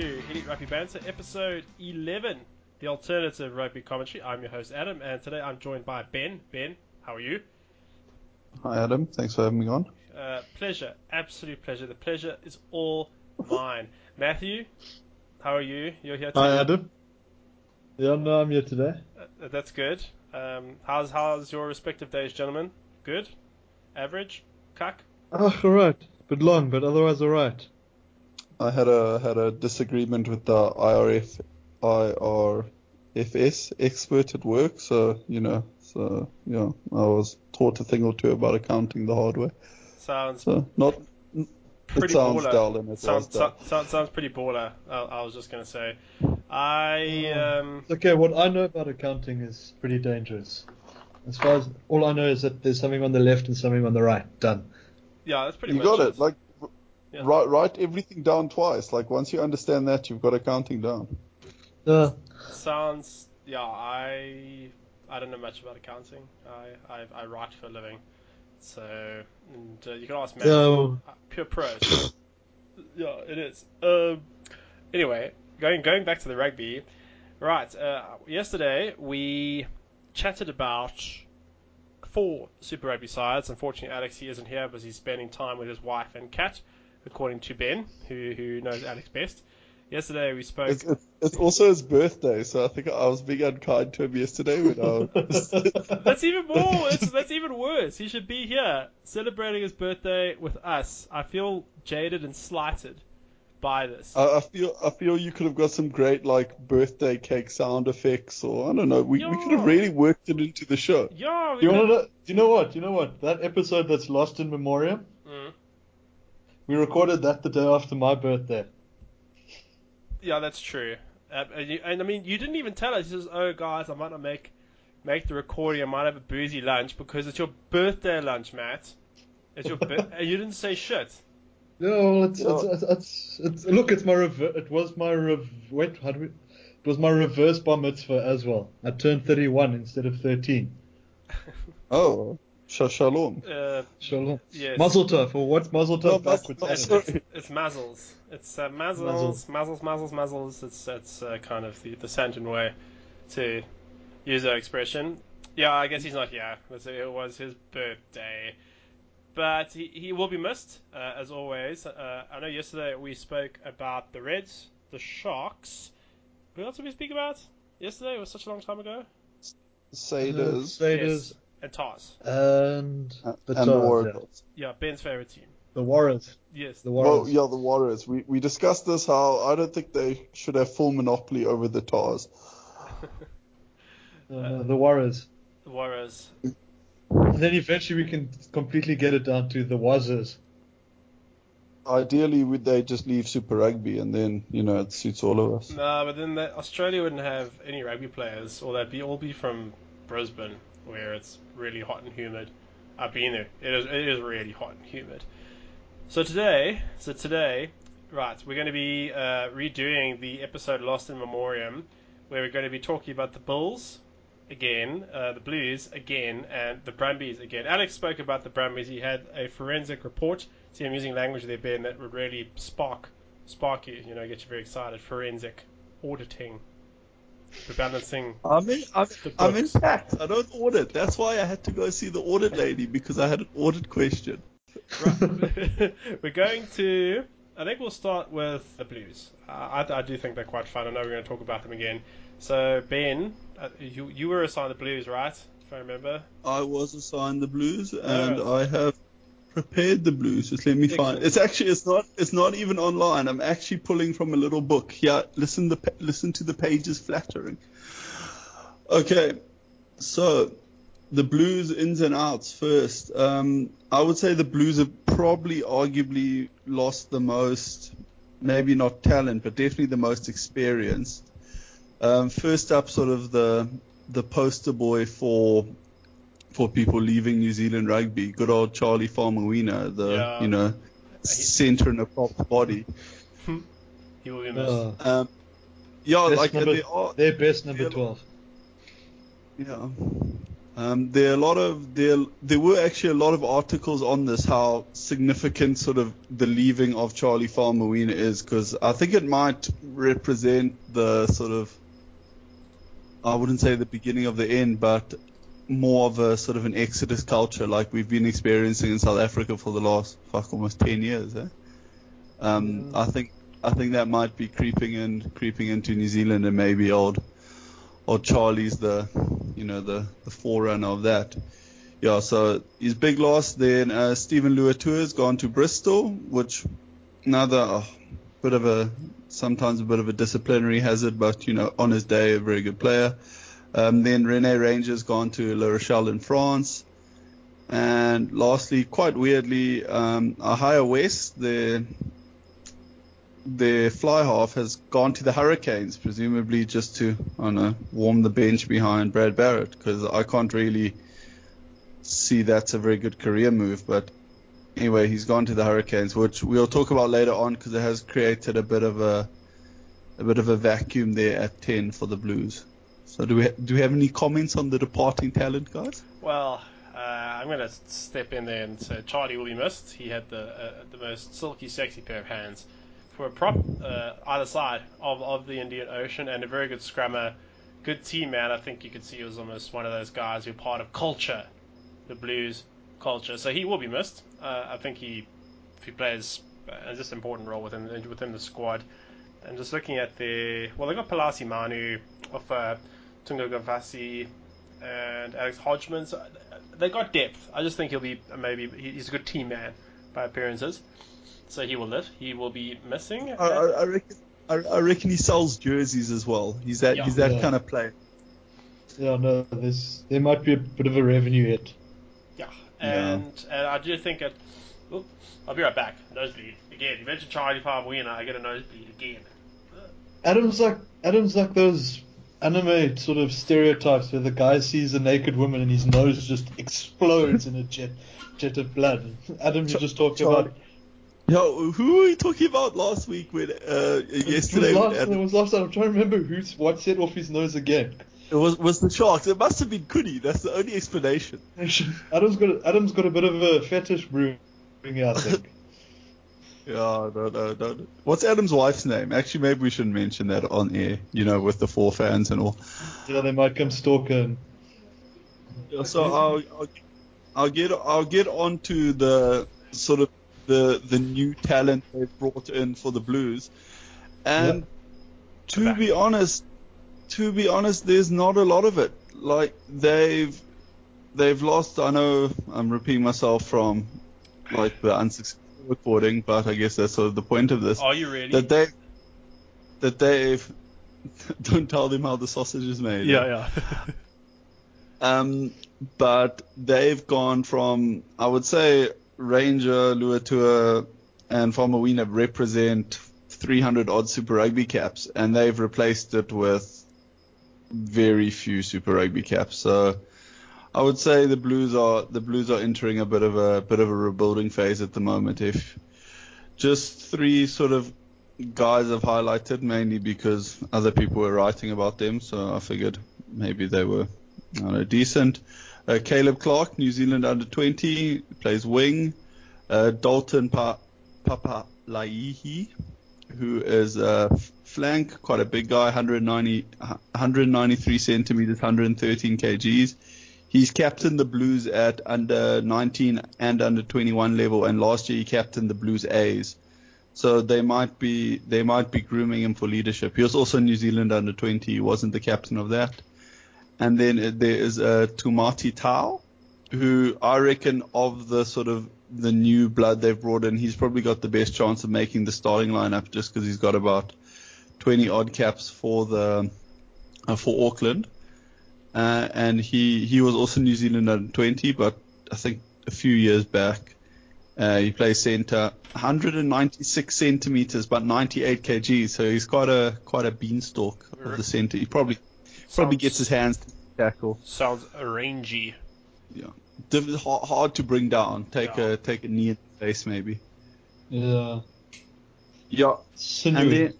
to Elite Rugby Banter, episode 11, the alternative rugby commentary. I'm your host, Adam, and today I'm joined by Ben. Ben, how are you? Hi, Adam. Thanks for having me on. Uh, pleasure, absolute pleasure. The pleasure is all mine. Matthew, how are you? You're here today. Hi, Adam. Yeah, no, I'm here today. Uh, that's good. Um, how's how's your respective days, gentlemen? Good, average, cuck. Oh, alright. Bit long, but otherwise alright. I had a had a disagreement with the IRF IRFS expert at work, so you know, so yeah, I was taught a thing or two about accounting the hard way. Sounds So not pretty it sounds baller. dull and it sounds, dull. so- sounds sounds pretty baller. I, I was just gonna say, I um, okay, what I know about accounting is pretty dangerous. As far as all I know is that there's something on the left and something on the right. Done. yeah, that's pretty You much got it. Like Yeah. write write everything down twice. Like once you understand that, you've got accounting down. Yeah. Sounds yeah. I I don't know much about accounting. I I, I write for a living, so and, uh, you can ask me. so, Uh, pure prose. yeah, it is. Um, anyway, going going back to the rugby, right? Uh, yesterday we chatted about four Super Rugby sides. Unfortunately, Alex he isn't here because he's spending time with his wife and cat, according to Ben, who who knows Alex best. Yesterday we spoke. It's, it's, it's also his birthday, so I think I was being unkind to him yesterday when I was That's even more. That's, that's even worse. He should be here celebrating his birthday with us. I feel jaded and slighted by this. I, I feel I feel you could have got some great like birthday cake sound effects, or I don't know. We, we could have really worked it into the show. yeah, do you want to know? Do you know what? Do you know what? That episode that's lost in memoriam, Mm. We recorded that the day after my birthday. Yeah, that's true. Uh, and, you, and I mean, you didn't even tell us. You says, "Oh, guys, I might not make make the recording. I might have a boozy lunch because it's your birthday lunch, Matt. It's your bi- and you didn't say shit. No, it's, Yeah. it's, it's, it's, it's look, it's my rever- it was my rev- wait, how do we? It was my reverse bar mitzvah as well. I turned 31 instead of 13. Oh, sh- shalom. Uh, Shalom. Yes. Mazel tov. Or what's mazel tov mas- backwards? no, it's, it's Mazzles. It's uh, Mazzles, Mazzles, Mazzles, Mazzles. It's that's uh, kind of the the Santon way to use that expression. Yeah, I guess he's not here. It's- It was his birthday, but he, he will be missed uh, as always. Uh, I know yesterday we spoke about the Reds, the Sharks. Who else did we speak about yesterday? It was such a long time ago. Saders Saders and Tars. and and the the Warriors. Yeah, Ben's favorite team. The Warriors. Yes. The Warriors. Well, Warriors. yeah, the Warriors. We we discussed this how I don't think they should have full monopoly over the Tars. Uh, the Warriors. The Warriors. And then eventually we can completely get it down to the Wazzers. Ideally, would they just leave Super Rugby and then you know it suits all of us. No, but then the, Australia wouldn't have any rugby players, or they'd be all be from Brisbane, where it's really hot and humid. I've been there. It is it is really hot and humid. So today, so today, right, we're going to be uh, redoing the episode Lost in Memoriam, where we're going to be talking about the Bulls again, uh, the Blues again, and the Brumbies again. Alex spoke about the Brumbies. He had a forensic report. See, I'm using language there, Ben, that would really spark spark you, you know, get you very excited. Forensic auditing, rebalancing. I'm in, I'm, The I'm in fact, I don't audit. That's why I had to go see the audit lady because I had an audit question. Right. We're going to. I think we'll start with the Blues. Uh, I, I do think they're quite fun. I know we're going to talk about them again. So Ben, uh, you you were assigned the Blues, right? If I remember. I was assigned the blues, and. I have prepared the blues. Just let me find. It's actually it's not it's not even online. I'm actually pulling from a little book. Here, listen the listen to the pages flattering. Okay, so the blues ins and outs first. Um, I would say the blues have probably arguably lost the most, maybe not talent, but definitely the most experience. Um, first up, sort of the the poster boy for for people leaving New Zealand rugby. Good old Charlie Faumuina, the Yeah. you know centre in a proper body. He will be missed. Uh, Um, yeah, best like number, they are. their best number 12. Yeah. Um, there are a lot of there there were actually a lot of articles on this how significant sort of the leaving of Charlie Faumuina is because I think it might represent the sort of I wouldn't say the beginning of the end, but more of a sort of an exodus culture like we've been experiencing in South Africa for the last fuck almost ten years. Eh? Um, I think I think that might be creeping in creeping into New Zealand and maybe old old Charlie's the you know the the forerunner of that. Yeah, so his big loss. Then uh, Steven Luatua has gone to Bristol, which another oh, bit of a sometimes a bit of a disciplinary hazard, but you know on his day a very good player. Um, then Rene Ranger's gone to La Rochelle in France. And lastly, quite weirdly, um, Ihaia West, the the fly half has gone to the Hurricanes, presumably just to, I don't know, warm the bench behind Brad Barrett because I can't really see that's a very good career move. But anyway, he's gone to the Hurricanes, which we'll talk about later on, because it has created a bit of a a bit of a vacuum there at 10 for the Blues. So do we do we have any comments on the departing talent, guys? Well, uh, I'm going to step in there and say Charlie will be missed. He had the uh, the most silky, sexy pair of hands for a prop uh, either side of, of the Indian Ocean and a very good scrummer, good team man. I think you could see he was almost one of those guys who are part of culture, the Blues culture. So he will be missed. Uh, I think he he plays uh, just an important role within within the squad. And just looking at the well, they got Pauliasi Manu of uh, Tu'ungafasi and Alex Hodgman. So they got depth. I just think he'll be maybe he's a good team man by appearances. So he will live. He will be missing. I, I, I reckon. I, I reckon he sells jerseys as well. He's that Yeah. he's that Yeah. kind of player. Yeah, no, there's there might be a bit of a revenue hit. Yeah, and and I do think that. Oop, I'll be right back. Nosebleed again. You mentioned Charlie Faumuina. I get a nosebleed again. Adam's like Adam's like those anime sort of stereotypes where the guy sees a naked woman and his nose just explodes in a jet jet of blood. Adam, you Ch- just talked Charlie- about. Yo, who were we talking about last week when uh, yesterday? it was last, Adam- it was last time. I'm trying to remember who's what set off his nose again. It was was the sharks. It must have been Kuni. That's the only explanation. Adam's got a, Adam's got a bit of a fetish brewing here, I think. Yeah, no, no, no. What's Adam's wife's name? Actually, maybe we shouldn't mention that on air. You know, with the four fans and all. yeah, they might come stalking. Yeah, So I'll, I'll I'll get I'll get on to the sort of the the new talent they've brought in for the Blues, and to be honest, to be honest, there's not a lot of it. Like they've they've lost. I know I'm repeating myself from like the unsuccessful recording, but I guess that's sort of the point of this. Are you ready? That they that they've don't tell them how the sausage is made. yeah. Um, but they've gone from, I would say, Ranger, Luatua, and Faumuina represent 300 odd Super Rugby caps, and they've replaced it with very few Super Rugby caps. So I would say the Blues are the Blues are entering a bit of a bit of a rebuilding phase at the moment. If just three sort of guys I've highlighted mainly because other people were writing about them, so I figured maybe they were I don't know, decent. Uh, Caleb Clark, New Zealand under 20, plays wing. Uh, Dalton pa- Papali'i, who is a flank, quite a big guy, 190, 193 centimeters, 113 kgs. He's captained the Blues at under 19 and under 21 level, and last year he captained the Blues A's. So they might be they might be grooming him for leadership. He was also New Zealand under 20. He wasn't the captain of that. And then there is uh, Tamati Tua, who I reckon of the sort of the new blood they've brought in, he's probably got the best chance of making the starting lineup just because he's got about 20 odd caps for the uh, for Auckland. Uh, and he he was also New Zealand under 20, but I think a few years back uh, he plays centre, 196 centimeters, but 98 kg. So he's quite a quite a beanstalk of the centre. He probably probably gets his hands to tackle. Sounds rangy. Yeah, Diff- hard, hard to bring down. Take Yeah. a take a knee in the face maybe. Yeah. Yeah, Sinewy. and then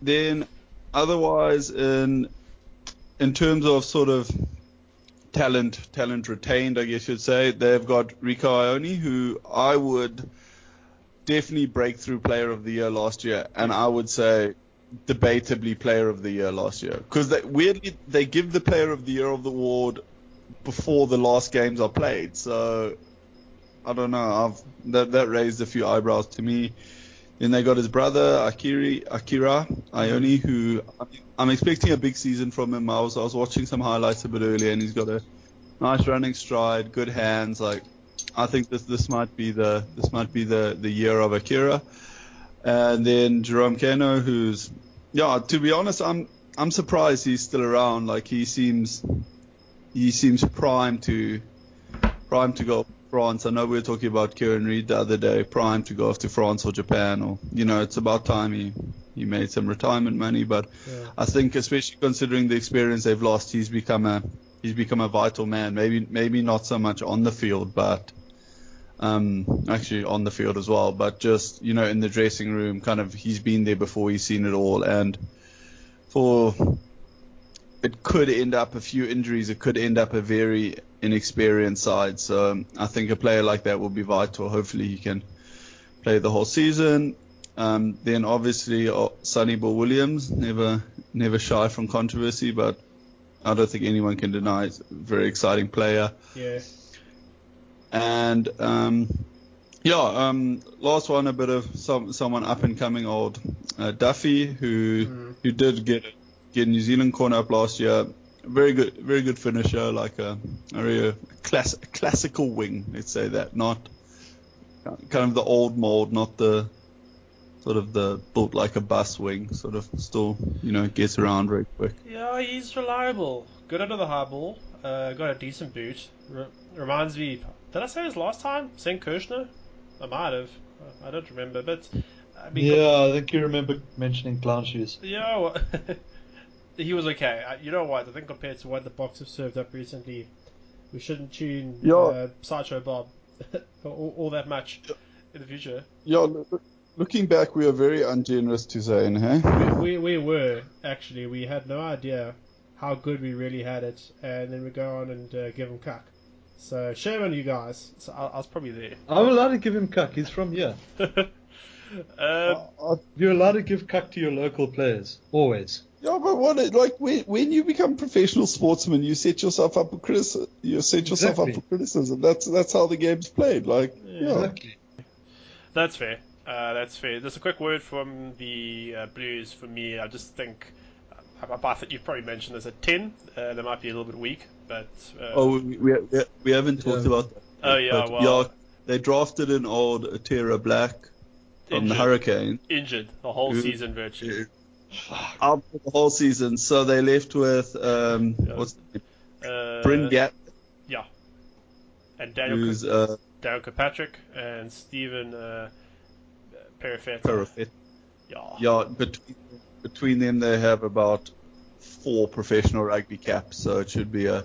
then otherwise in in terms of sort of talent talent retained, I guess you'd say. They've got Rieko Ioane, who I would definitely breakthrough player of the year last year, and I would say debatably player of the year last year because weirdly they give the player of the year of the award before the last games are played. So I don't know. I've that that raised a few eyebrows to me. Then they got his brother Akiri Akira Ioane, who I'm expecting a big season from him. I was I was watching some highlights a bit earlier, and he's got a nice running stride, good hands. Like I think this this might be the this might be the the year of Akira. And then Jerome Kaino, who's yeah, to be honest, I'm I'm surprised he's still around. Like he seems he seems prime to prime to go France. I know we were talking about Kieran Read the other day, prime to go off to France or Japan, or you know, it's about time he he made some retirement money. But Yeah. I think, especially considering the experience they've lost, he's become a he's become a vital man. Maybe maybe not so much on the field, but um, actually on the field as well. But just you know, in the dressing room, kind of he's been there before. He's seen it all, and for it could end up a few injuries. It could end up a very inexperienced side. So um, I think a player like that will be vital. Hopefully he can play the whole season. Um, then obviously uh, Sonny Bill Williams, never never shy from controversy, but I don't think anyone can deny a very exciting player. Yeah. And um, yeah, um, last one, a bit of some someone up and coming old uh, Duffie, who Mm. who did get get New Zealand corner up last year. Very good, very good finisher, like a, a real class, classical wing. Let's say that, not kind of the old mold, not the sort of the built like a bus wing. Sort of still, you know, gets around very quick. Yeah, he's reliable. Good under the high ball. Uh, got a decent boot. Re- reminds me. Did I say this last time? Zane Kirchner? I might have. I don't remember, but I mean, Yeah, I think you remember mentioning clown shoes. Yeah, well, he was okay. Uh, You know what? I think compared to what the Boks have served up recently, we shouldn't tune Yeah. uh, Sideshow Bob all, all that much in the future. Yeah, look, looking back, we are very ungenerous to Zane, hey? We, we were actually. We had no idea how good we really had it, and then we go on and uh, give him cuck. So shame on you guys. So I, I was probably there. I'm allowed to give him cuck. He's from here. uh, You're allowed to give cuck to your local players. Always. Yeah, but what? it- Like when, when you become professional sportsman, you set yourself up for criticism. You set yourself Exactly. up for criticism. That's that's how the game's played. Like, yeah. Exactly. That's fair. Uh, that's fair. Just a quick word from the uh, Blues for me. I just think, I, I think you've probably mentioned this at 10. Uh, they might be a little bit weak, but. Uh, Oh, we, we, we, we haven't talked Yeah. about that. Oh, yeah, But, well- yeah, they drafted an old Tara Black from Injured. the Hurricane. injured the whole Who- season virtually. Out for the whole season, so they left with um, Yeah. what's name? Uh, Bryn Gat, Yeah. And Daniel, who's K- uh, Daniel Kirkpatrick and Stephen uh, Perofeta. Yeah. Yeah, between between them they have about four professional rugby caps, so it should be a.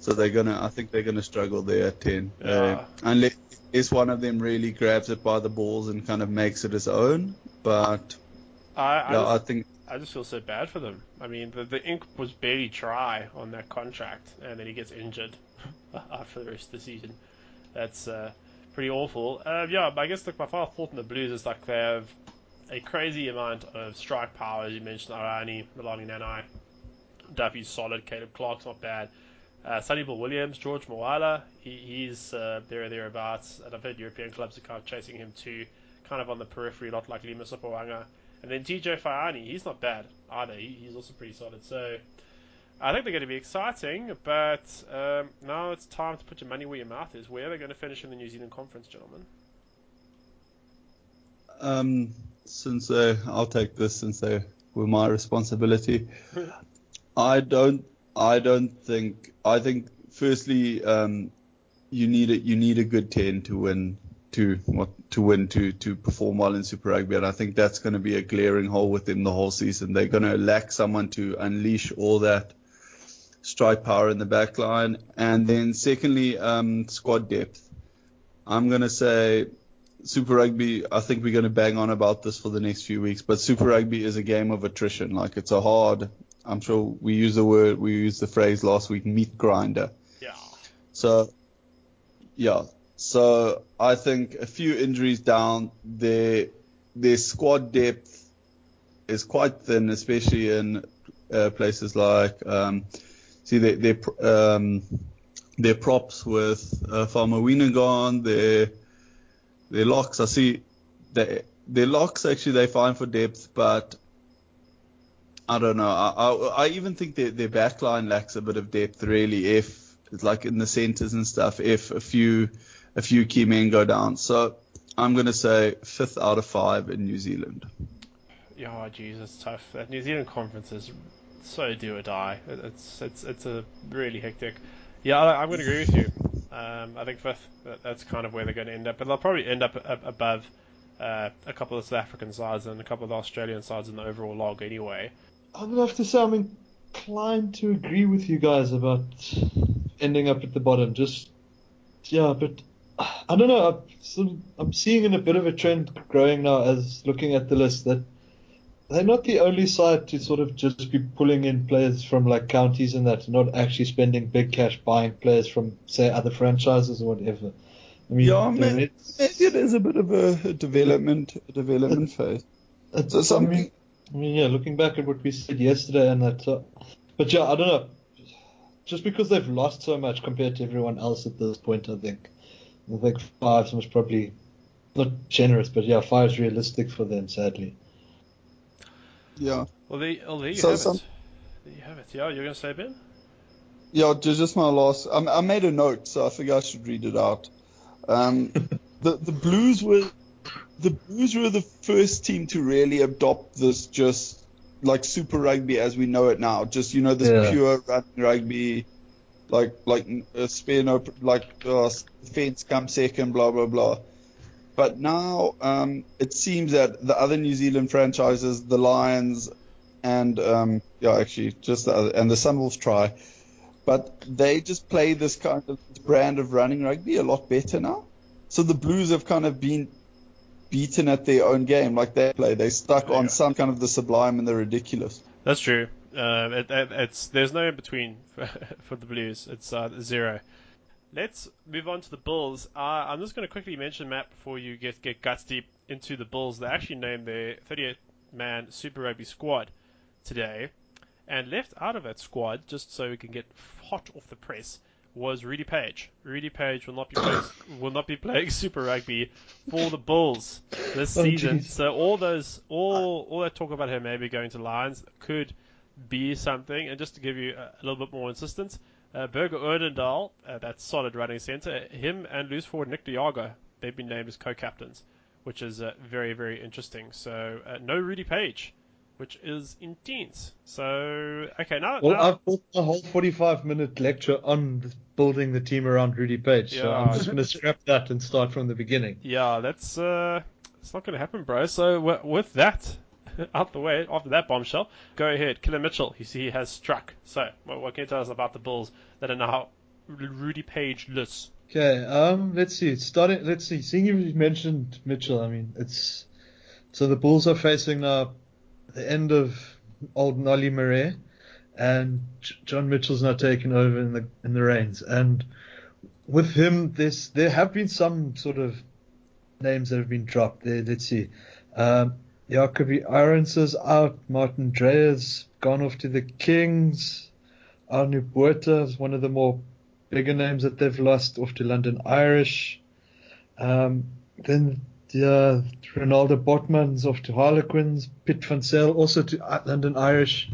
So they're gonna, I think they're gonna struggle there at ten, Yeah. uh, unless one of them really grabs it by the balls and kind of makes it his own. But I, I, yeah, I just, think I just feel so bad for them. I mean, the, the ink was barely dry on that contract, and then he gets injured after the rest of the season. That's uh, pretty awful. Uh, yeah, but I guess like, my final thought on the Blues is like they have a crazy amount of strike power, as you mentioned, Arani, Melani Nanai, Duffie's solid, Caleb Clark's not bad. Uh, Sonny Bill Williams, George Moala, he, he's uh, there or thereabouts, and I've heard European clubs are kind of chasing him too, kind of on the periphery, not like Lima Sopoaga. And then TJ Faiane, he's not bad either. He, he's also pretty solid. So I think they're going to be exciting, but um, now it's time to put your money where your mouth is. Where are they going to finish in the New Zealand Conference, gentlemen? um, since uh, I'll take this since they were my responsibility. I don't. I don't think. I think firstly, um, you need a you need a good ten to win to what to win to to perform well in Super Rugby, and I think that's going to be a glaring hole with them the whole season. They're going to lack someone to unleash all that strike power in the back line, and then secondly, um, squad depth. I'm going to say Super Rugby, I think we're going to bang on about this for the next few weeks, but Super Rugby is a game of attrition. Like it's a hard, I'm sure we use the word, we used the phrase last week, meat grinder. Yeah. So, yeah. So I think a few injuries down, their their squad depth is quite thin, especially in uh, places like um, see their their um, their props with uh, Farmer Wienergarn, their their locks. I see their locks actually they fine for depth, but I don't know. I I, I even think their their backline lacks a bit of depth really. If it's like in the centers and stuff, if a few a few key men go down. So I'm going to say fifth out of five in New Zealand. Yeah, oh, geez, it's tough. That New Zealand conference is so do or die. It's it's it's a really hectic. Yeah, I, am going to agree with you. Um, I think fifth. That's kind of where they're going to end up, but they'll probably end up above uh, a couple of South African sides and a couple of Australian sides in the overall log anyway. I would have to say I'm inclined to agree with you guys about ending up at the bottom. Just yeah, but I don't know. I'm, I'm seeing in a bit of a trend growing now as looking at the list that they're not the only side to sort of just be pulling in players from like counties and that, not actually spending big cash buying players from say other franchises or whatever. I mean, yeah, maybe, maybe it is a bit of a, a development a development phase. It's so something. I mean, I mean, yeah, looking back at what we said yesterday and that, uh, but yeah, I don't know. Just because they've lost so much compared to everyone else at this point, I think. I think five was probably not generous, but yeah, five is realistic for them, sadly. Yeah. Well, there, well, there you so have some, it. There you have it. Yeah, you're going to say, Ben? Yeah, just my last. I, I made a note, so I figure I should read it out. Um, the the Blues were the Blues were the first team to really adopt this just like Super Rugby as we know it now. Just you know this yeah. pure rugby like like spare no like uh, fence come second, blah blah blah. But now um, it seems that the other New Zealand franchises, the Lions, and um, yeah, actually just the other, and the Sunwolves try, but they just play this kind of brand of running rugby a lot better now. So the Blues have kind of been beaten at their own game, like they play. They stuck on some kind of the sublime and the ridiculous. That's true. Um, it, it, it's there's no in between for, for the Blues. It's uh, zero. Let's move on to the Bulls. Uh, I'm just going to quickly mention Matt before you get get guts deep into the Bulls. They actually named their 38 man Super Rugby squad today, and left out of that squad just so we can get hot off the press was Rudy Paige. Rudy Paige will not be playing, will not be playing Super Rugby for the Bulls this oh, season. Geez. So all those all all that talk about him maybe going to Lions could be something. And just to give you a, a little bit more insistence, uh, Burger Odendaal, uh, that's solid running centre, him and loose forward Nick de Jager, they've been named as co-captains, which is uh, very, very interesting. So uh, no Rudy Paige, which is intense. So, okay, now... Well, now, I've built a whole 45-minute lecture on building the team around Rudy Paige, yeah, so I'm just going to scrap that and start from the beginning. Yeah, that's... Uh, it's not going to happen, bro. So with that, out the way after that bombshell. Go ahead, Killer Mitchell. You see, he has struck. So, what, what can you tell us about the Bulls that are now Rudy Paige less? Okay, um, let's see. Starting, let's see. Seeing you mentioned Mitchell, I mean, it's so the Bulls are facing now the end of old Nolly Marais, and John Mitchell's now taken over in the in the reins. And with him, this there have been some sort of names that have been dropped. There, let's see. Um, Jacoby Irons is out. Martin Dreyer gone off to the Kings. Arno Botha is one of the more bigger names that they've lost off to London Irish. Um, then yeah, Renaldo Bothma's off to Harlequins. Piet van Zyl also to London Irish.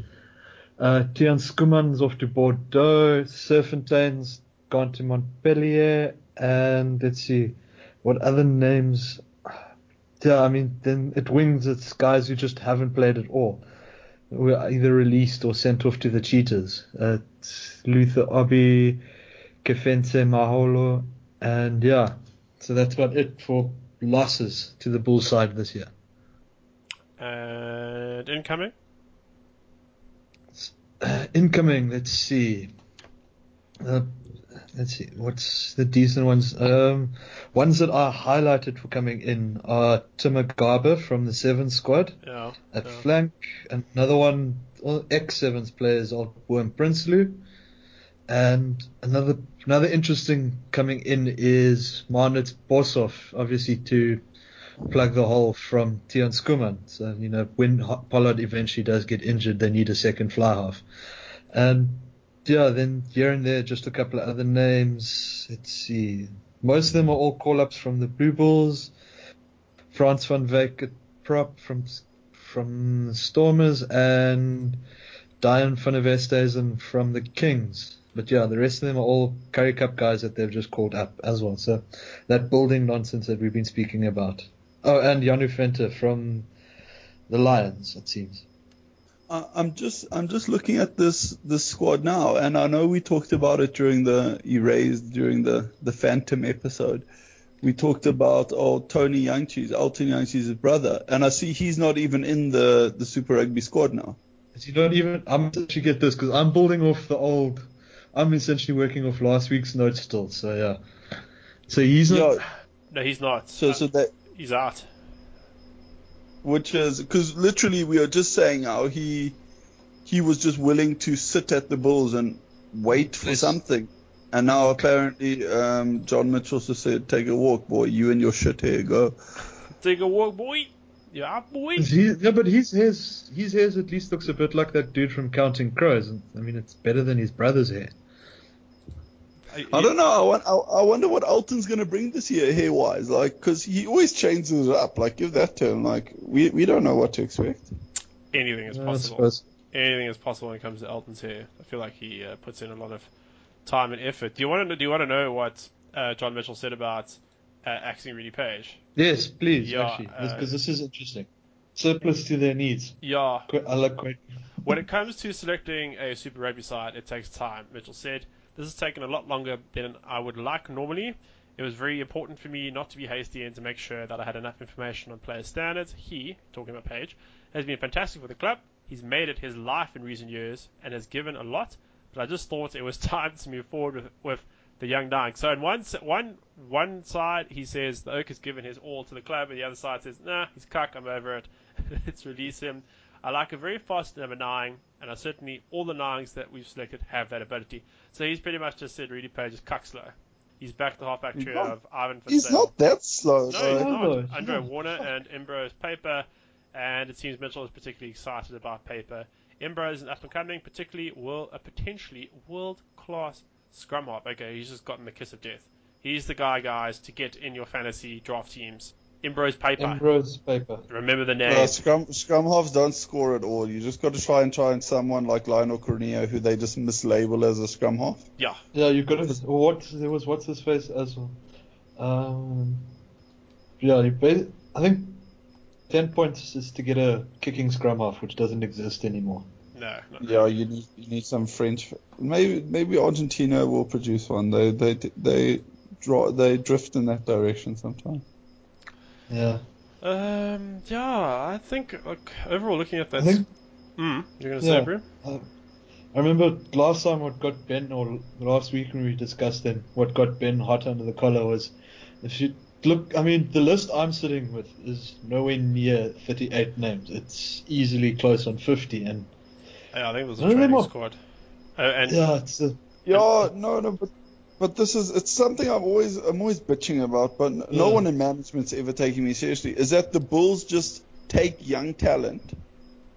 Uh, Tiaan Schoeman's off to Bordeaux. Serfontein's gone to Montpellier. And let's see, what other names yeah, I mean, then it wings it's guys who just haven't played at all. Were either released or sent off to the Cheetahs. Uh, Luther Obi, Kefentse Mahlo, and yeah, so that's about it for losses to the Bull side this year. And incoming? Uh, incoming, let's see. Uh, let's see, what's the decent ones? Um, ones that are highlighted for coming in are Tim Agaba from the Seven Squad yeah, at yeah. flank. Another one ex Sevens players are Willem Prinsloo, and another another interesting coming in is Marnitz Boshoff, obviously to plug the hole from Tiaan Schoeman. So you know when Pollard eventually does get injured, they need a second fly half, and yeah, then here and there just a couple of other names. Let's see, most of them are all call ups from the Blue Bulls. Frans van Wyk prop from from Stormers and Diane van der from the Kings. But yeah, the rest of them are all Currie Cup guys that they've just called up as well. So that building nonsense that we've been speaking about. Oh, and Jano Venter from the Lions, it seems. I'm just I'm just looking at this this squad now, and I know we talked about it during the erased during the the Phantom episode. We talked about oh Tony Jantjies, Elton Jantjies's brother, and I see he's not even in the the Super Rugby squad now. Is he not even? I'm actually get this because I'm building off the old. I'm essentially working off last week's notes still. So yeah. So he's not. Yeah, No, he's not. so Uh, so that he's out. Which is because literally we are just saying how he he was just willing to sit at the Bulls and wait for Yes. something, and now apparently um, John Mitchell just said, "Take a walk, boy. You and your shit hair go." Take a walk, boy. You're out, boy. He, yeah, but his hairs, his hairs at least looks a bit like that dude from Counting Crows. I mean, it's better than his brother's hair. I don't know. I, want, I, I wonder what Elton's gonna bring this year hair wise, like because he always changes it up. Like give that to him. Like we we don't know what to expect. Anything is possible. suppose. Anything is possible when it comes to Elton's hair. I feel like he uh, puts in a lot of time and effort. Do you want to do you want to know what uh, John Mitchell said about uh, axing Rudy Paige? Yes, please, Yeah, actually, uh, because this is interesting. Surplus to their needs. Yeah, Qu- I like quite. When it comes to selecting a Super Rugby side, it takes time. Mitchell said, This has taken a lot longer than I would like normally. It was very important for me not to be hasty and to make sure that I had enough information on player standards. He, talking about Paige, has been fantastic for the club. He's made it his life in recent years and has given a lot, but I just thought it was time to move forward with, with the young dying. So in one, one, one side, he says the Oak has given his all to the club, and the other side says, nah, he's cuck, I'm over it. Let's release him. I like a very fast number nine, and I certainly all the nines that we've selected have that ability. So he's pretty much just said Rudy Paige is cuck slow. He's back the halfback He's trio not- of Ivan He's Fitzgerald. not that slow. No, though. he's not. no, Andre not. Warner and Embrose Papier, and it seems Mitchell is particularly excited about Papier. Imbro is an up and coming, particularly world, a potentially world class scrum half. Okay, he's just gotten the kiss of death. He's the guy, guys, to get in your fantasy draft teams. Embrose Papier. Ambrose Papier. Remember the name. Uh, scrum scrum halves don't score at all. You just got to try and try and someone like Lionel Corneo who they just mislabel as a scrum half. yeah, Yeah, you got to. What there was? What's his face as well? Um, yeah, you ba- I think ten points is to get a kicking scrum half, which doesn't exist anymore. no, not Yeah, you need you need some French. Maybe maybe Argentina will produce one. They they they draw they drift in that direction sometimes. Yeah, Um, yeah, I think like, overall looking at I that. think Mm, you're gonna Yeah. say, Brew? I remember last time what got Ben, or last week when we discussed it, what got Ben hot under the collar was if you look. I mean, the list I'm sitting with is nowhere near 38 names. It's easily close on 50, and Yeah, I think it was a None training squad. Oh, and yeah, it's a, Yeah, no, no, but but this is it's something I'm always I'm always bitching about, but no one in management's ever taking me seriously. Is that the Bulls just take young talent,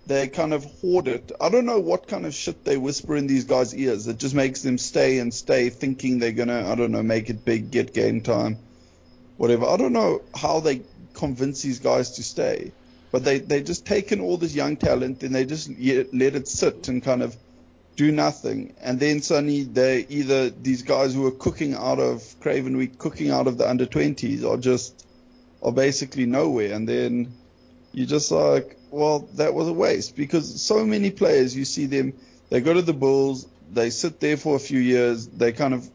they kind of hoard it. I don't know what kind of shit they whisper in these guys' ears It just makes them stay and stay, thinking they're gonna I don't know make it big, get game time, whatever. I don't know how they convince these guys to stay, but they they just taken all this young talent and they just let it sit and kind of do nothing, and then suddenly they either these guys who are cooking out of Craven Week, cooking out of the under 20s, are just are basically nowhere, and then you're just like, well, that was a waste because so many players you see them, they go to the Bulls, they sit there for a few years, they kind of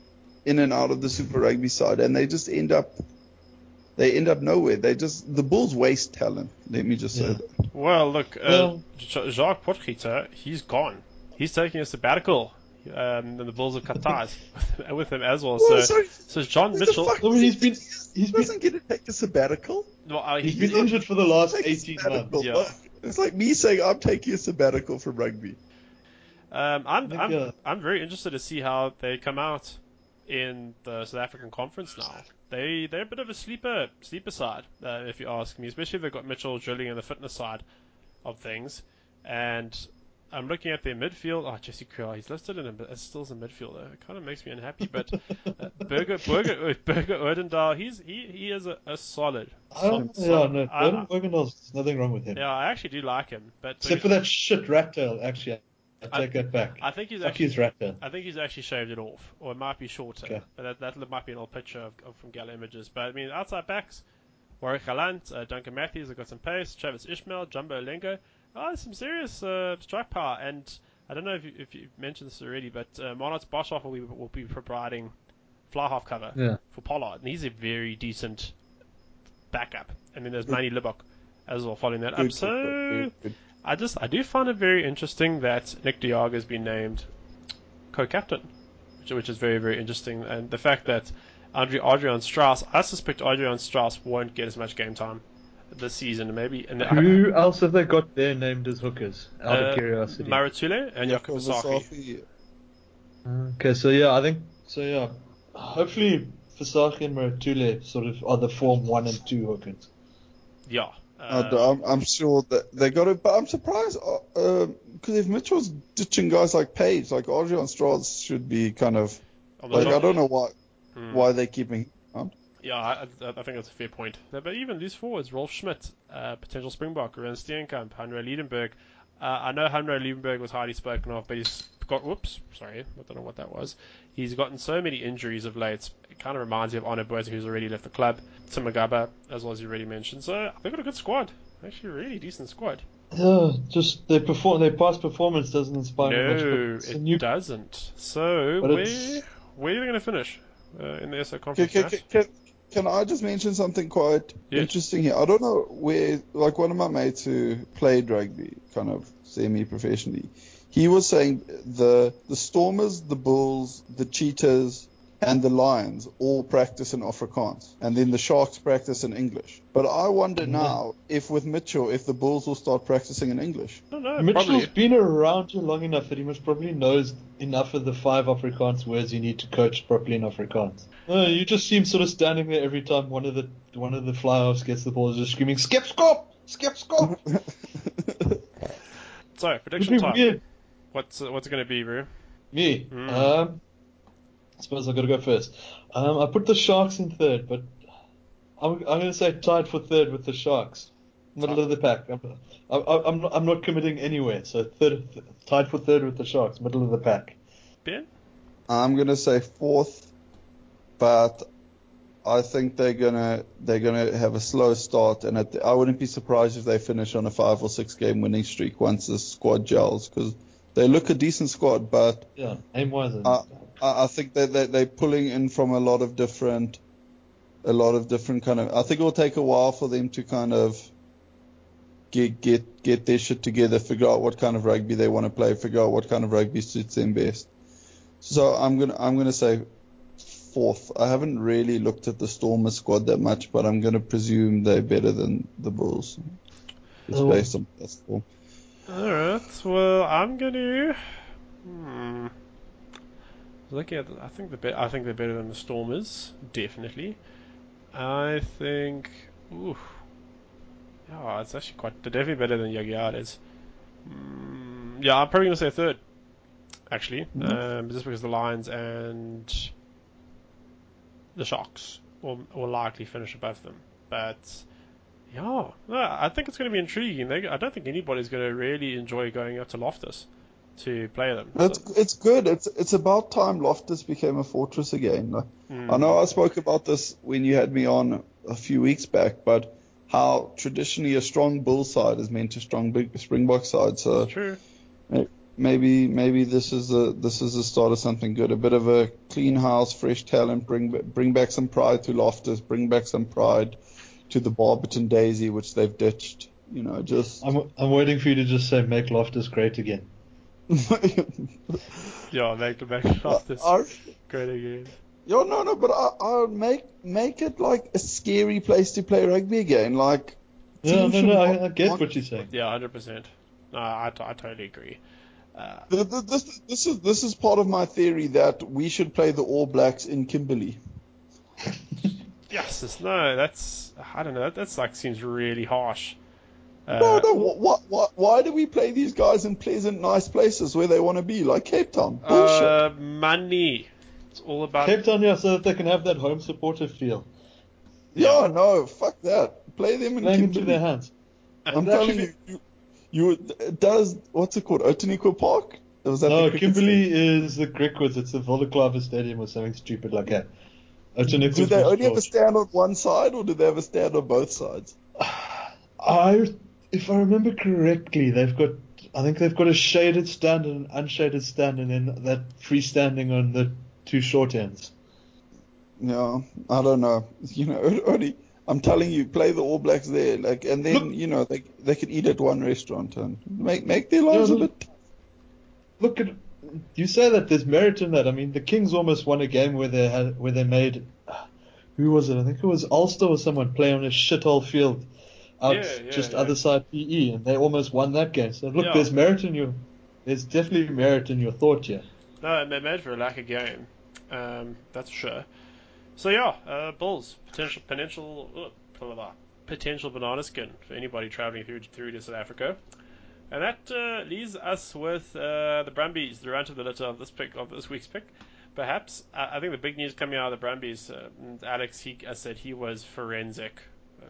in and out of the Super Rugby side, and they just end up. They end up nowhere. They just the Bulls waste talent. Let me just say that. Well, look, uh, Well- Jacques Potgieter, he's gone. He's taking a sabbatical. Um, and the Bulls have cut ties with, with him as well. Well, So, sorry, so John Mitchell, fuck I mean, he's been He he's been doesn't get to take a sabbatical. well, uh, he's he- been injured for the last 18 months. Yeah. It's like me saying I'm taking a sabbatical from rugby. Um, I'm think, I'm, uh, I'm very interested to see how they come out in the South African conference now. They they're a bit of a sleeper sleeper side, uh, if you ask me. Especially if they've got Mitchell drilling in the fitness side of things, and I'm looking at their midfield. Oh, Jesse Kriel, he's listed in a, as still as a midfielder. It kind of makes me unhappy. But uh, Burger Burger Burger Odendaal, he's he he is a, a solid. I don't, sol- yeah, solid- no, I- Burden there's nothing wrong with him. yeah, I actually do like him, but Except for that shit rat tail, actually. I I- take that back. I think he's Fuck actually his rat tail. I think he's actually shaved it off, or it might be shorter. Okay. But that, that might be an old picture of, of from Gallo Images. But I mean, outside backs, Warrick Gelant, uh, Duncan Matthews have got some pace, Travis Ismaiel, Jamba Ulengo. Oh, there's some serious uh, strike power. And I don't know if you, if you mentioned this already, but uh, Marnitz Boshoff will be, will be providing fly half cover Yeah. for Pollard, and he's a very decent backup. And then there's Manie Libbok as well following that up. So. I just I do find it very interesting that Nick de Jager has been named co-captain, which, which is very very interesting, and the fact that Andre Adrian Strauss, I suspect Adrian Strauss won't get as much game time this season, maybe. And Who else have they got there named as hookers? Out uh, of curiosity. Maratule and Jaco Visagie. Vasafi, Okay, so yeah, I think so. Yeah, hopefully Fasaki and Maratule sort of are the form one and two hookers. Yeah. I Uh, d- I'm, I'm sure that they got it, but I'm surprised because if Mitchell's ditching guys like Paige, like Adrian Strauss should be kind of like I don't know why Hmm. why they're keeping him around. Yeah, I, I think that's a fair point. But even these forwards, Rolf Schmidt, uh, potential Springbok, Ren Steenkamp, Hanro Liebenberg. Uh, I know Hanro Liebenberg was highly spoken of, but he's got, whoops, sorry, I don't know what that was. He's gotten so many injuries of late. It kind of reminds me of Honor Boys, who's already left the club. Tim Agaba, as well as you already mentioned. So they've got a good squad. Actually, a really decent squad. Yeah, just their perform their past performance doesn't inspire me much. no, it's a it new doesn't. So where, where are they going to finish uh, in the SO conference? can, Matt? can, can I just mention something quite Yes. interesting here? I don't know where, like one of my mates who played rugby, kind of semi-professionally, he was saying the the Stormers, the Bulls, the Cheetahs, and the Lions all practice in Afrikaans, and then the Sharks practice in English. But I wonder Mhm. now if with Mitchell, if the Bulls will start practicing in English. I don't know, Mitchell's probably. been around here long enough that he must probably knows enough of the five Afrikaans words you need to coach properly in Afrikaans. Uh, you just see him sort of standing there every time one of the one of the fly-offs gets the ball, just screaming "Skip skop, skip skop." So, prediction time. weird. What's uh, what's it going to be, Roo? Me. Mm. Um, I suppose I've got to go first. Um, I put the Sharks in third, but I'm, I'm going to say tied for third with the Sharks. Middle of the pack. I'm, I'm, I'm, not, I'm not committing anywhere. So third, tied for third with the Sharks, middle of the pack. Ben? I'm gonna say fourth, but I think they're gonna they're gonna have a slow start, and at the, I wouldn't be surprised if they finish on a five or six game winning streak once the squad gels, because they look a decent squad, but Yeah, aim wise. I, I think that they, they're pulling in from a lot of different, a lot of different kind of. I think it will take a while for them to kind of get get get their shit together, figure out what kind of rugby they want to play, figure out what kind of rugby suits them best. So I'm gonna I'm gonna say fourth. I haven't really looked at the Stormers squad that much, but I'm gonna presume they're better than the Bulls. Just Oh. based on that. Alright, well, I'm going to. Hmm. Looking at, the, I think the I think they're better than the Stormers, definitely. I think, ooh, yeah, it's actually quite they're definitely better than Yagiades. Mm, yeah, I'm probably gonna say third, actually, um, just because the Lions and the Sharks will will likely finish above them, but. Yeah, no, I think it's going to be intriguing. They, I don't think anybody's going to really enjoy going up to Loftus to play them. It's So- it's good. It's it's about time Loftus became a fortress again. Mm. I know I spoke about this when you had me on a few weeks back, but how traditionally a strong bull side is meant to strong big Springbok side. So It's true. maybe maybe this is a this is the start of something good. A bit of a clean house, fresh talent. Bring bring back some pride to Loftus. Bring back some pride to the Barberton Daisy, which they've ditched. You know, just I'm, I'm waiting for you to just say make Loftus great again. Yeah, make make Loftus I- great again. Yeah, no, no, but I, I would make make it like a scary place to play rugby again. Like Yeah, team no, no, I, I get what you're saying. Yeah, hundred percent. No, I, I totally agree. Uh, Th- th- This, this is this is part of my theory that we should play the All Blacks in Kimberley. yes, no, that's I don't know. That, that's like seems really harsh. Uh, no, no. What, what, why do we play these guys in pleasant, nice places where they want to be, like Cape Town? Bullshit. Uh, money. It's all about. Cape Town, yeah, so that they can have that home supportive feel. yeah, no, fuck that. Play them in Playing into their hands. I'm telling actually- you, you, you does what's it called? Outeniqua Park? Was that No, cricket Kimberley stadium? is the Griquas. It's the Voloclava Stadium or something stupid like that. Do they only have a stand on one side, or do they ever stand on both sides? I, if I remember correctly, they've got. I think they've got a shaded stand and an unshaded stand, and then that freestanding on the two short ends. Yeah, I don't know. You know, only I'm telling you, play the All Blacks there, like, and then Look- you know they they can eat at one restaurant and make make their lives Yeah, a bit. Look at. You say that there's merit in that. I mean, the Kings almost won a game where they had where they made. Who was it? I think it was Ulster or someone play on a shithole field out Yeah, yeah, just yeah. other side PE, and they almost won that game. So look, there's merit in your. There's definitely merit in your thought here. No, they made for a lack of game. Um, that's sure. So yeah, uh, Bulls potential potential uh, blah, blah, blah, potential banana skin for anybody traveling through through to South Africa. And that uh, leaves us with uh, the Brumbies, the runt of the litter of this pick of this week's pick. Perhaps I, I think the big news coming out of the Brumbies, uh, Alex he I said he was forensic um,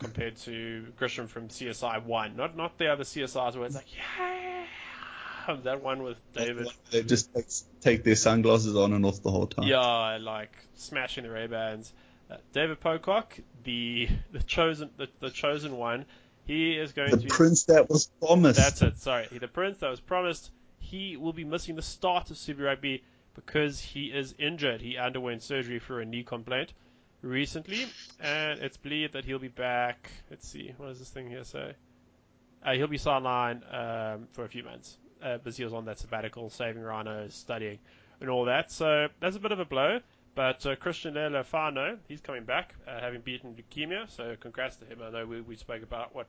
compared to Grissom from CSI one, not not the other CSIs where it's like yeah, that one with David. They just take, take their sunglasses on and off the whole time. Yeah, like smashing the Ray Bans. Uh, David Pocock, the the chosen the, the chosen one, he is going The to. The prince that was promised. That's it. Sorry, the prince that was promised. He will be missing the start of Super Rugby because he is injured. He underwent surgery for a knee complaint recently, and it's believed that he'll be back. Let's see, what does this thing here say? Uh, he'll be sidelined um, for a few months uh, because he was on that sabbatical, saving rhinos, studying, and all that. So that's a bit of a blow. But uh, Christian Fano, he's coming back, uh, having beaten leukemia. So congrats to him. I know we, we spoke about what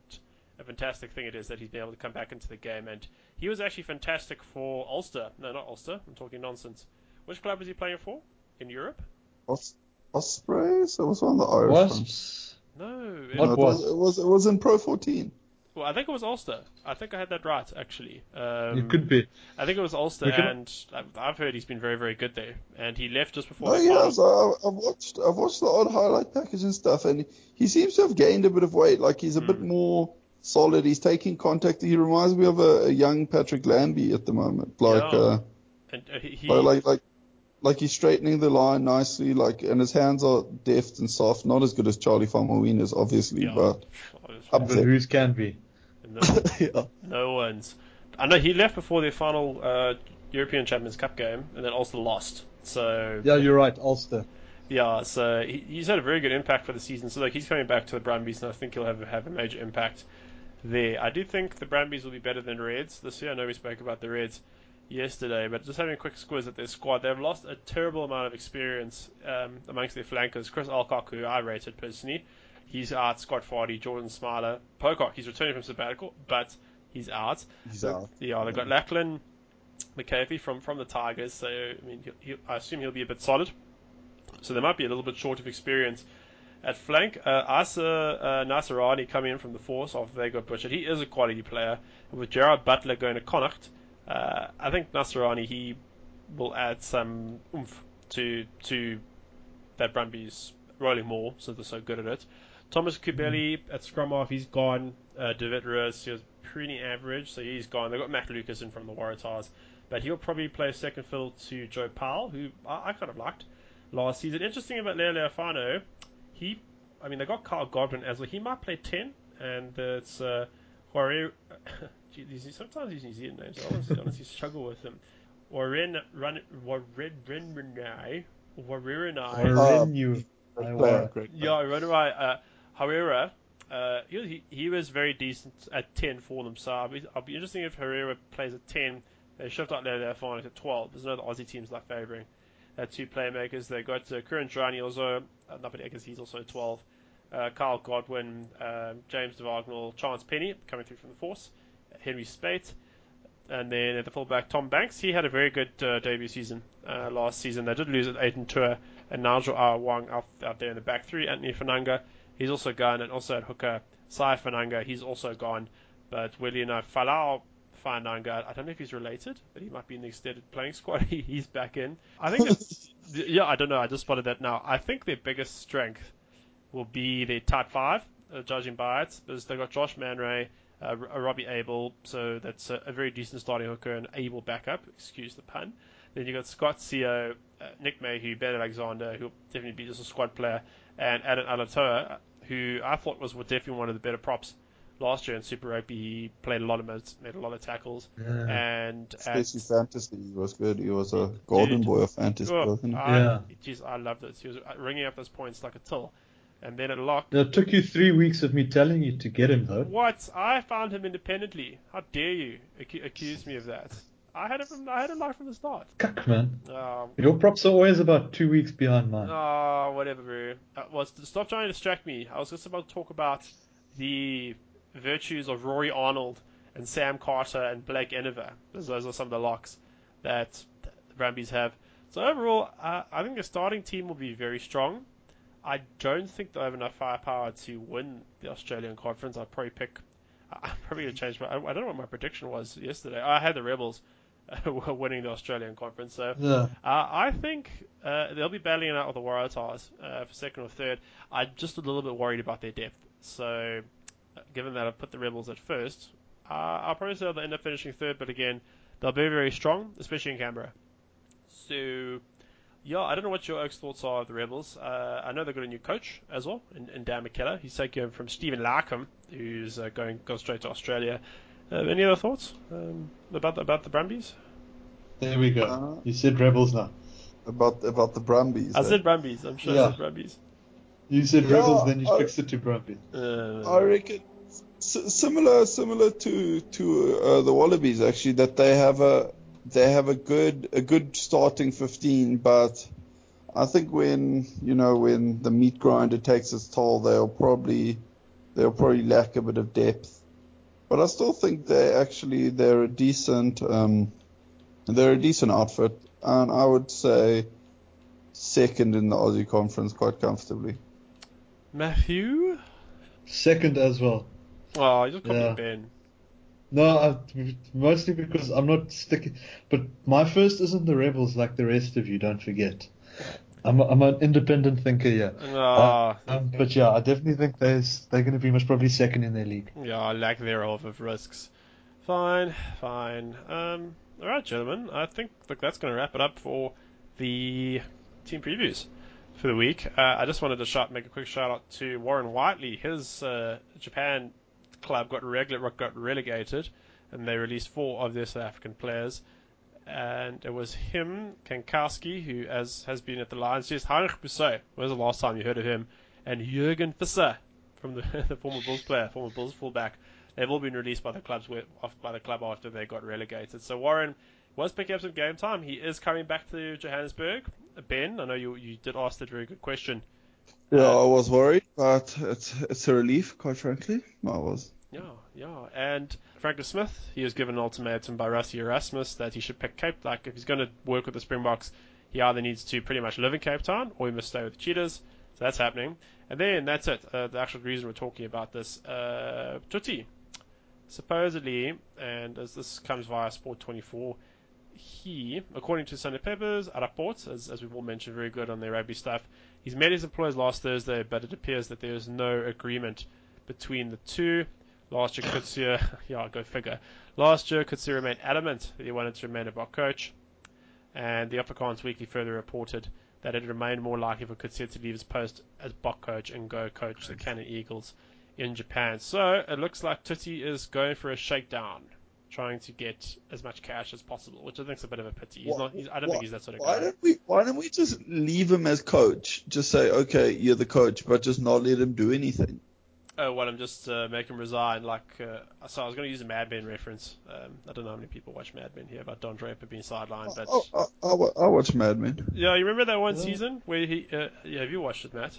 a fantastic thing it is that he's been able to come back into the game, and he was actually fantastic for Ulster. No, not Ulster. I'm talking nonsense. Which club was he playing for in Europe? Os- Ospreys? It was one of the Irish ones. No, it, What No, was? was, it was it was in Pro 14. Well, I think it was Ulster. I think I had that right actually. Um, it could be. I think it was Ulster, can- and I've, I've heard he's been very, very good there. And he left just before. Oh the yeah, final. so I, I've watched I've watched the odd highlight package and stuff, and he seems to have gained a bit of weight. Like he's a bit Mm. more solid. He's taking contact. He reminds me of a, a young Patrick Lambie at the moment. Like Yeah. uh, And uh, he, he like, like like like he's straightening the line nicely. Like and his hands are deft and soft. Not as good as Charlie Faumuina's, obviously, yeah, but obviously. up But there. whose can be? No, yeah. no one's. I know he left before their final uh, European Champions Cup game, and then Ulster lost. So Yeah, you're right, Ulster. Yeah, so he, he's had a very good impact for the season. So like he's coming back to the Brumbies, and I think he'll have have a major impact there. I do think the Brumbies will be better than Reds this year. I know we spoke about the Reds yesterday, but just having a quick squiz at their squad, they've lost a terrible amount of experience um, amongst their flankers. Chris Alcock, who I rated personally, he's out. Scott Fardy, Jordan Smiler, Pocock, he's returning from sabbatical, but he's out. He's out. Yeah, they've got Lachlan McCaffrey from, from the Tigers, so I mean, he'll, he'll, I assume he'll be a bit solid. So they might be a little bit short of experience at flank. Uh, Asa uh, Naisarani coming in from the force of they got butchered. He is a quality player. With Jarrad Butler going to Connacht, uh, I think Naisarani he will add some oomph to to that Brumbies rolling more since they're so good at it. Thomas Cubelli at scrum off, he's gone. Uh, David Ruiz, he was pretty average, so he's gone. They've got Matt Lucas in from the Waratahs, but he'll probably play second fiddle to Joe Powell, who I, I kind of liked last season. Interesting about Lealiifano, he, I mean, they got Carl Godwin as well. He might play 10, and it's uh, Warrior. Gee, these, sometimes these New Zealand names, I honestly, honestly struggle with them. Warren, Run, Warren, Renai, Warrenai. Mourinho. Great I player, were. great player. Yeah, Renai, uh, Hawera, uh, he, he, was very decent at 10 for them, so I'll be, I'll be interesting if Hawera plays at 10. They shift out Lealiifano at 12. There's no other Aussie teams like favouring uh, two playmakers. They got uh, Kieran Johnny also, uh, I guess he's also 12. uh, Kyle Godwin, um, James Dargaville, Chance Peni coming through from the Force, Henry Speight, and then at the fullback Tom Banks. He had a very good uh, debut season uh, last season. They did lose at Aidan Toua and Nigel Awang out, out there in the back three. Anthony Fainga'a, he's also gone, and also at hooker Sai Fainga'a, he's also gone. But weirdly enough, Folau Fainga'a, I don't know if he's related, but he might be in the extended playing squad. he's back in. I think yeah, I don't know. I just spotted that now. I think their biggest strength will be their tight five, uh, judging by it, because they've got Josh Mann-Rea, uh, Robbie Abel, so that's a, a, very decent starting hooker and able backup. Excuse the pun. Then you've got Scott Sio, uh, Nick Mayhew, Ben Alexander, who'll definitely be just a squad player, and Adam Alaalatoa, who I thought was definitely one of the better props last year in Super Rugby. He played a lot of minutes, made a lot of tackles, Yeah. and Especially fantasy, he was good. He was a golden Dude. boy of fantasy. oh, wasn't he? I, Yeah. geez, I loved it. He was uh, ringing up those points like a till, and then at lock. It took you three weeks of me telling you to get him though. What? I found him independently. How dare you ac- accuse me of that? I had it from I had it like from the start. Cuck, man. Um, Your props are always about two weeks behind mine. Oh, whatever, bro. Uh, was stop trying to distract me. I was just about to talk about the virtues of Rory Arnold and Sam Carter and Blake Enever. Those, those are some of the locks that the Brumbies have. So overall, uh, I think the starting team will be very strong. I don't think they'll have enough firepower to win the Australian Conference. I'd probably pick. I'm probably gonna change my. I don't know what my prediction was yesterday. I had the Rebels uh, winning the Australian Conference. So Yeah. uh, I think uh, they'll be battling it out with the Waratahs uh, for second or third. I'm just a little bit worried about their depth. So, uh, given that I've put the Rebels at first, uh, I'll probably say they'll end up finishing third. But again, they'll be very strong, especially in Canberra. So, yeah, I don't know what your Oaks thoughts are of the Rebels. Uh, I know they've got a new coach as well, in, in Dan McKellar. He's taking over from Stephen Larkham, who's uh, going going straight to Australia. Uh, any other thoughts um, about the, about the Brumbies? There we go. Uh, You said rebels now. About about the Brumbies. I eh? said Brumbies. I'm sure I Yeah. said Brumbies. You said Yeah, rebels, then you I- fixed it to Brumbies. Uh, I reckon s- similar similar to to uh, the Wallabies actually that they have a they have a good a good starting 15 but I think when you know when the meat grinder takes its toll they'll probably they'll probably lack a bit of depth but I still think they actually they're a decent um, they're a decent outfit and I would say second in the Aussie conference quite comfortably Matthew? Second as well. Oh, you just called Yeah. Ben. No, I, mostly because I'm not sticking. But my first isn't the rebels like the rest of you. Don't forget. I'm, I'm an independent thinker here. Ah, Um, but yeah, I definitely think there's they're going to be most probably second in their league. yeah, I lack thereof of risks. Fine, fine. Um, all right, gentlemen. I think look, that's going to wrap it up for the team previews for the week. Uh, I just wanted to shout, make a quick shout out to Warren Whiteley. His uh, Japan club got rele- got relegated, and they released four of their South African players. And it was him, Kankowski, who as has been at the Lions. Yes, Heinrich Brüssow. When was the last time you heard of him? And Jurgen Visser from the, the former Bulls player, former Bulls fullback. They've all been released by the clubs off by the club after they got relegated. So Warren was picking up some game time. He is coming back to Johannesburg. Ben, I know you you did ask that very good question. Yeah, Uh, I was worried, but it's it's a relief, quite frankly. I was. Yeah, yeah. And Franco Smith, he was given an ultimatum by Rassie Erasmus that he should pick Cape. Like, if he's going to work with the Springboks, he either needs to pretty much live in Cape Town or he must stay with the Cheetahs. So that's happening. And then that's it. Uh, the actual reason we're talking about this, uh, Tutti, supposedly, and as this comes via Sport 24, he, according to Sunday Papers, Rapport, as, as we've all mentioned, very good on their rugby stuff, he's met his employers last Thursday, but it appears that there is no agreement between the two. Last year, Coetzee, yeah, go figure. Last year, Coetzee remained adamant that he wanted to remain a Bok coach, and the Afrikaans Weekly further reported that it remained more likely for Coetzee to leave his post as Bok coach and go coach the Canon Eagles in Japan. So it looks like Tutti is going for a shakedown, trying to get as much cash as possible, which I think is a bit of a pity. He's not. He's, I don't wha- think he's that sort of Why guy. don't we Why don't we just leave him as coach? Just say, okay, you're the coach, but just not let him do anything. Oh, well, I'm just uh, make him resign. Like, uh, so I was going to use a Mad Men reference. Um, I don't know how many people watch Mad Men here about Don Draper being sidelined, but Oh, I, I, wa- I watch Mad Men. yeah, you remember that one Yeah. season where he? Uh, yeah, have you watched it, Matt?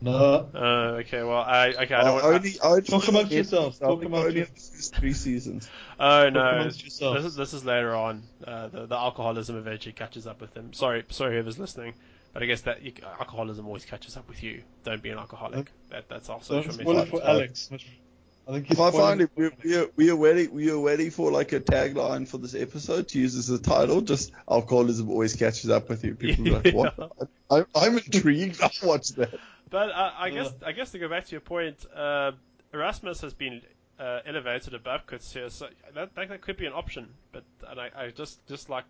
No. Uh, okay, well, I okay, I I don't want. only, I only Talk amongst yourselves. Talk think amongst only yourselves. three seasons. oh no, this is this is later on. Uh, the the alcoholism eventually catches up with him. Sorry, sorry whoever's listening, but I guess that you, alcoholism always catches up with you. Don't be an alcoholic. That that's our Don't social spoil message. for Alex. I think he's Well, spoiling finally, it we, Alex. we, are, we are waiting. We are waiting for like a tagline for this episode to use as a title. Just alcoholism always catches up with you. People are like, "What?" I, I'm intrigued. I'll watch that. But uh, I guess Yeah. I guess to go back to your point, uh, Erasmus has been uh, elevated above Coetzee, so that, that that could be an option. But and I, I just just like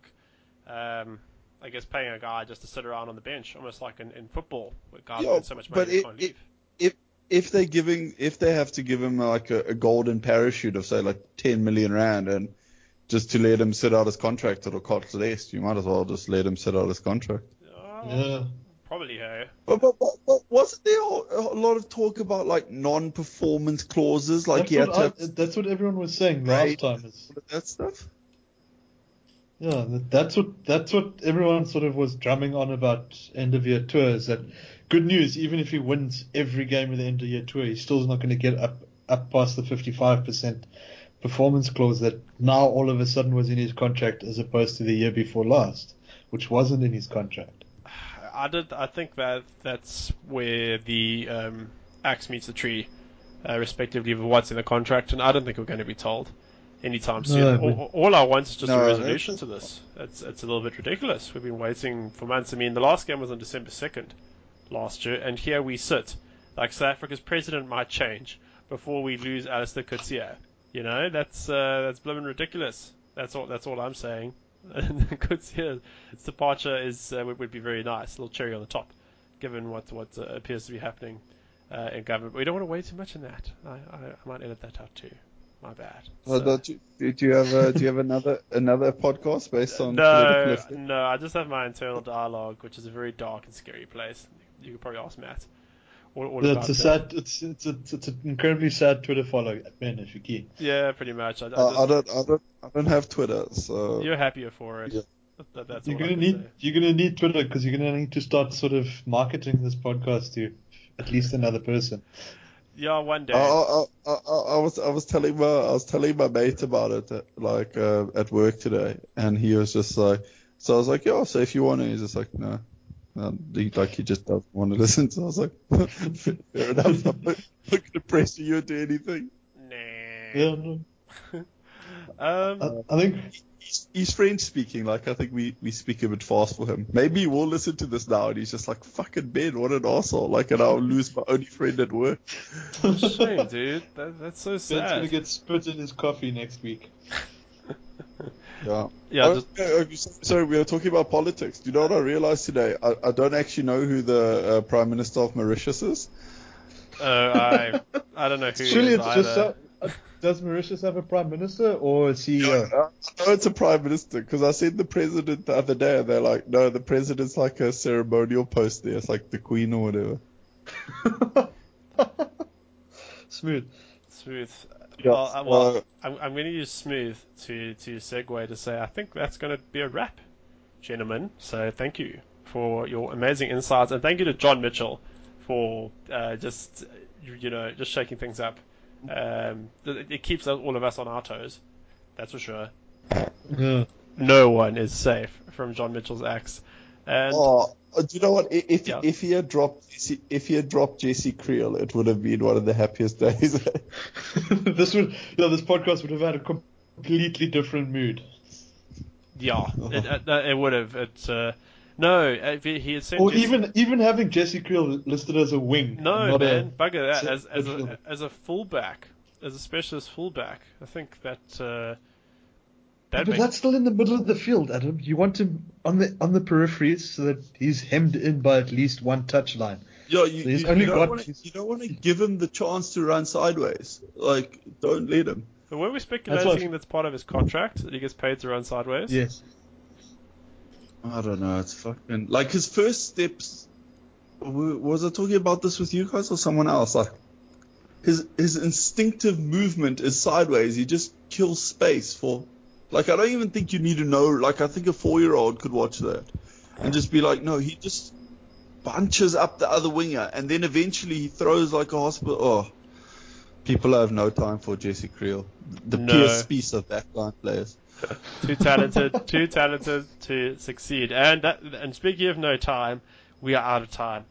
um, I guess paying a guy just to sit around on the bench, almost like in, in football, where guys Yeah, so much money but they it- can't it- leave. If if they're giving, if they have to give him like a, a golden parachute of say like 10 million rand and just to let him sit out his contract it'll cost less, you might as well just let him sit out his contract. Oh, Yeah. Probably, hey. But, but, but, but wasn't there a lot of talk about like non-performance clauses, like That's had what, to I, that's what everyone was saying Right. last time. Is, that stuff? Yeah, that's what that's what everyone sort of was drumming on about end of year tours. That good news, even if he wins every game of the end of year tour, he's still not going to get up up past the 55% performance clause that now all of a sudden was in his contract as opposed to the year before last, which wasn't in his contract. I did. I think that that's where the um, axe meets the tree, uh, respectively, of what's in the contract, and I don't think we're going to be told anytime soon. No, but- all, all I want is just No, a that's- resolution to this. It's it's a little bit ridiculous. We've been waiting for months. I mean, the last game was on December second last year, and here we sit. Like South Africa's president might change before we lose Allister Coetzee. You know, that's uh, that's blooming ridiculous. That's all. That's all I'm saying. And Coetzee's departure is uh, would, would be very nice, a little cherry on the top, given what what uh, appears to be happening uh, in government. But we don't want to wait too much in that. I, I, I might edit that out too. My bad. Well, So- don't you, do do you have a, do you have another another podcast based on no, no, I just have my internal dialogue, which is a very dark and scary place. You could probably ask Matt. All, all Yeah, about it's a sad, it's it's a, it's an incredibly sad Twitter follow, man. If you keen. Yeah, pretty much. I, I Uh, I don't I don't I don't have Twitter, so You're happier for it. Yeah. That- that- that's You're gonna need say. you're gonna need Twitter because you're gonna need to start sort of marketing this podcast to at least another person. Yeah, one day. I, I, I, I I was I was telling my I was telling my mate about it uh, like uh, at work today, and he was just like, so I was like, yeah, so if you want to, he's just like, no, no he, like he just doesn't want to listen. So I was like, fair, fair enough. I'm not, not gonna pressure you into anything. Nah. Yeah, no. Um, I, I think He's, he's French speaking, like I think we, we speak a bit fast for him. Maybe he will listen to this now, and he's just like, fucking Ben, what an asshole! Like, and I'll lose my only friend at work. shame, dude. That, that's so sad. Ben's gonna get spit in his coffee next week. Yeah. yeah, Oh, just okay, okay, so- sorry, we were talking about politics. Do you know what I realized today? I, I don't actually know who the uh, Prime Minister of Mauritius is. uh, I I don't know who. Surely is it's just so, uh, does Mauritius have a prime minister or a CEO? I know it's a Prime Minister because I seen the president the other day and they're like, no, the president's like a ceremonial post there. It's like the Queen or whatever. Smooth. Smooth. Yeah, Well, uh, well uh, I'm, I'm going to use smooth to to segue to say I think that's going to be a wrap, gentlemen. So thank you for your amazing insights and thank you to John Mitchell for uh, just you you know just shaking things up. Um, it, it keeps all of us on our toes. That's for sure. Yeah. No one is safe from John Mitchell's axe. And Oh, uh, do you know what? If Yeah. if he had dropped Jesse- if he had dropped Jesse Kriel, it would have been one of the happiest days. this would, yeah, this podcast would have had a completely different mood. yeah, it, it, it would have. It uh, no, he he had sent Or Jesse- even even having Jesse Kriel listed as a wing. No, not man, A, bugger that. As as a, as a fullback, as a specialist fullback, I think that uh, but that makes that's still in the middle of the field, Adam. You want him on the on the peripheries so that he's hemmed in by at least one touchline. Yeah, you, He's you, only you don't got- wanna, you don't want to give him the chance to run sideways. Like, don't let him. But were we That's speculating what- that's part of his contract that he gets paid to run sideways? Yes. I don't know. It's fucking like his first steps. Was I talking about this with you guys or someone else? Like his his instinctive movement is sideways. He just kills space for. Like I don't even think you need to know. Like I think a four year old could watch that and just be like, no, he just bunches up the other winger, and then eventually he throws like a hospital. Oh, people have no time for Jesse Kriel, the No. Spies of backline players. too talented, too talented to succeed. And that, and speaking of no time, we are out of time,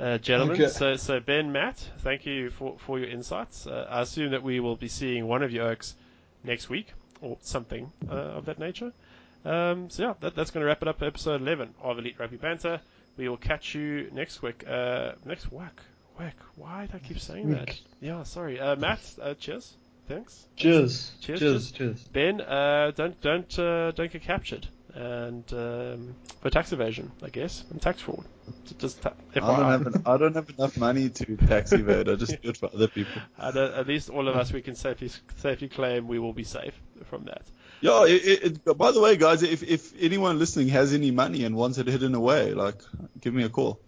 uh, gentlemen. Okay. So, so Ben, Matt, thank you for, for your insights. Uh, I assume that we will be seeing one of your oaks next week or something uh, of that nature. Um, so yeah, that, that's going to wrap it up episode 11 of Elite Rugby Banter. We will catch you next week. Uh, next week. Week. Why do I keep saying that? Yeah, sorry. Uh, Matt, uh, cheers. Thanks. Cheers. Cheers, Cheers. Cheers. Ben, uh, don't don't uh, don't get captured, and um, for tax evasion, I guess, and tax fraud. Just ta- I don't have en- I don't have enough money to tax evade. I just do it for other people. At, uh, at least all of us, we can safely safely claim we will be safe from that. Yeah. It, it, it, by the way, guys, if if anyone listening has any money and wants it hidden away, like, give me a call.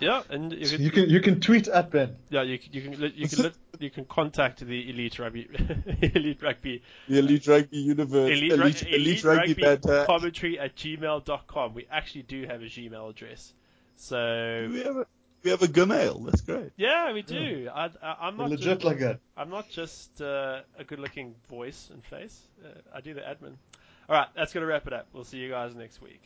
Yeah, and you can, You can you can tweet at Ben. yeah you can you can you can you can contact the elite rugby elite rugby The Elite Rugby Universe, elite, Elite, elite, elite Rugby, rugby Banter. commentary at gmail.com. We actually do have a Gmail address, so We have a we have a Gmail. That's great. yeah, we do. I, I, I'm not Legit just, like that. I'm not just uh, a good-looking voice and face. Uh, I do the admin. All right, that's gonna wrap it up. We'll see you guys next week.